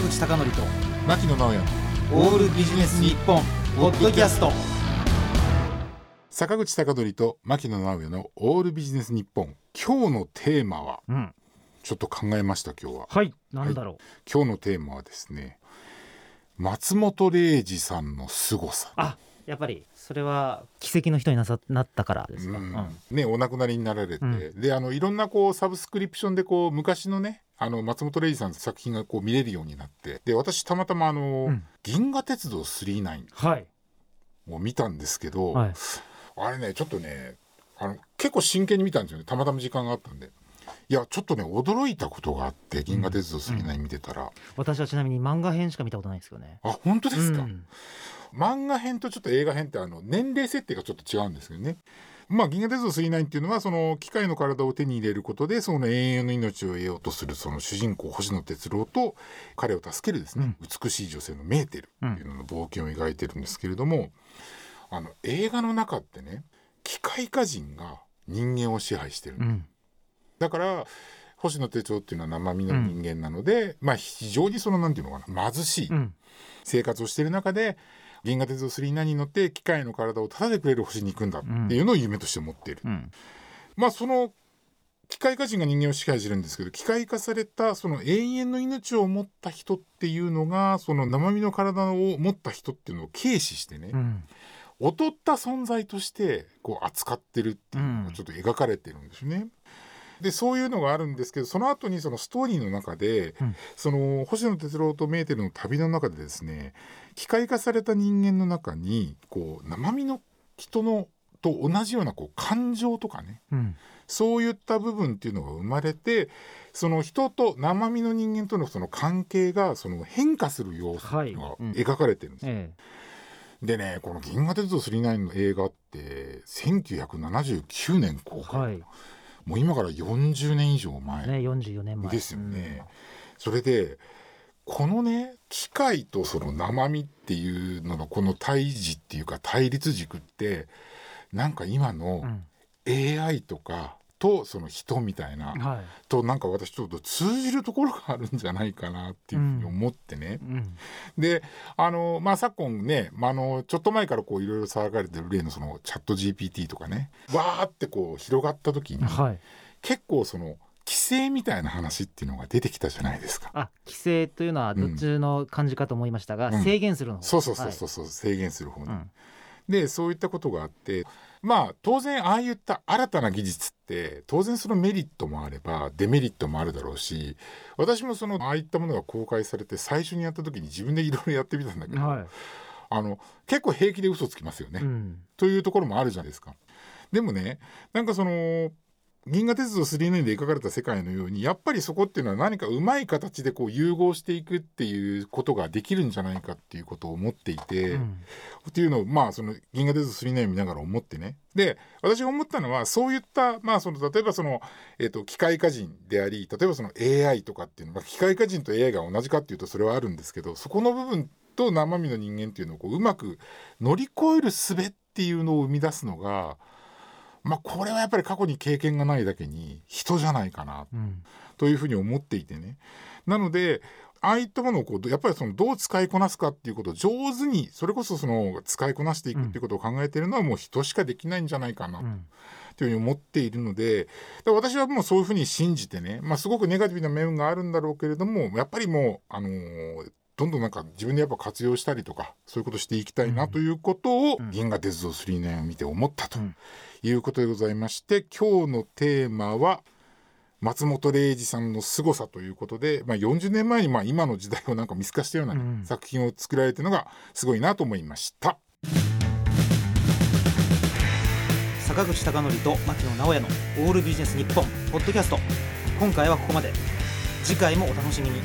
坂口孝則と牧野直哉。オールビジネス日本ポッドキャスト。坂口孝則と牧野直哉のオールビジネス日本。今日のテーマはうん、ちょっと考えました今日は。はい、なんだろう。今日のテーマはですね松本零士さんの凄さ。あ、やっぱりそれは奇跡の人になさなったからですか。ううんん。ね、お亡くなりになられて、うん。であのいろんなこうサブスクリプションでこう昔のねあの松本零士さんの作品がこう見れるようになってで私たまたまあの、うん銀河鉄道999はい。を見たんですけど、はい。あれねちょっとねあの結構真剣に見たんですよねたまたま時間があったんで。いやちょっとね驚いたことがあって「銀河鉄道999」見てたら、私はちなみに漫画編しか見たことないんですけどね。あ本当ですか、うん漫画編とちょっと映画編ってあの年齢設定がちょっと違うんですけどね。まあ、銀河鉄道999っていうのはその機械の体を手に入れることでその永遠の命を得ようとするその主人公星野哲郎と彼を助けるですね、美しい女性のメーテルっていうのの冒険を描いてるんですけれども、あの映画の中ってね機械化人が人間を支配してるうん。だから星野哲郎っていうのは生身の人間なので、まあ非常にそのなんていうのかな貧しい、うん。生活をしている中で銀河鉄道999に乗って機械の体をタダでくれる星に行くんだっていうのを夢として持っている、うん。まあその機械化人が人間を支配してるんですけど機械化されたその永遠の命を持った人っていうのがその生身の体を持った人っていうのを軽視してね、うん。劣った存在としてこう扱ってるっていうのがちょっと描かれてるんですね。でそういうのがあるんですけどその後にそのストーリーの中で、うんその星野哲郎とメーテルの旅の中でですね機械化された人間の中にこう生身の人のと同じようなこう感情とかねうん。そういった部分っていうのが生まれてその人と生身の人間とのその関係がその変化する様子っていうのがはいうん描かれてるんですよえでねこの「銀河鉄道999」の映画って1979年公え。開、はい。もう今から40年以上ね、前。ですよね。それでこのね機械とその生身っていうののこの対峙っていうか対立軸ってなんか今うのん。AI とかとその人みたいな、うん。はい。となんか私ちょっと通じるところがあるんじゃないかなっていうふうに思ってね。うん。であのまあ昨今ね、まあ、あのちょっと前からこういろいろ騒がれてる例のそのチャット GPT とかねわーってこう広がった時に、はい。結構その規制みたいな話っていうのが出てきたじゃないですか。あ、規制というのはどっちの感じかと思いましたが、うん制限するの方。そうそうそうそうそう、制限する方に。うんでそういったことがあってまあ当然ああいった新たな技術って当然そのメリットもあればデメリットもあるだろうし私もそのああいったものが公開されて最初にやった時に自分でいろいろやってみたんだけど、はい。あの結構平気で嘘つきますよね。うん。というところもあるじゃないですか。でもねなんかその銀河鉄道999で描かれた世界のようにやっぱりそこっていうのは何かうまい形でこう融合していくっていうことができるんじゃないかっていうことを思っていて、うん。っていうのをまあその銀河鉄道999見ながら思ってねで私が思ったのはそういったまあその例えばその、えー、と機械化人であり例えばその AI とかっていうのは機械化人と AI が同じかっていうとそれはあるんですけどそこの部分と生身の人間っていうのをこううまく乗り越える術っていうのを生み出すのがまあこれはやっぱり過去に経験がないだけに人じゃないかなうん。というふうに思っていてねなのでああいったものをこうやっぱりそのどう使いこなすかっていうことを上手にそれこそその使いこなしていくっていうことを考えているのはもう人しかできないんじゃないかなうん。というふうに思っているのでで私はもうそういうふうに信じてね、まあ、すごくネガティブな面があるんだろうけれどもやっぱりもう、あのーどんどんなんか自分でやっぱ活用したりとかそういうことしていきたいなということをうん。銀河鉄道999を見て思ったとうん。いうことでございまして今日のテーマは松本零士さんの凄さということで、まあ、40年前にまあ今の時代をなんか見透かしたようなね、うん。作品を作られてるのがすごいなと思いました。坂口孝則と牧野直哉のオールビジネス日本ポッドキャスト。今回はここまで。次回もお楽しみに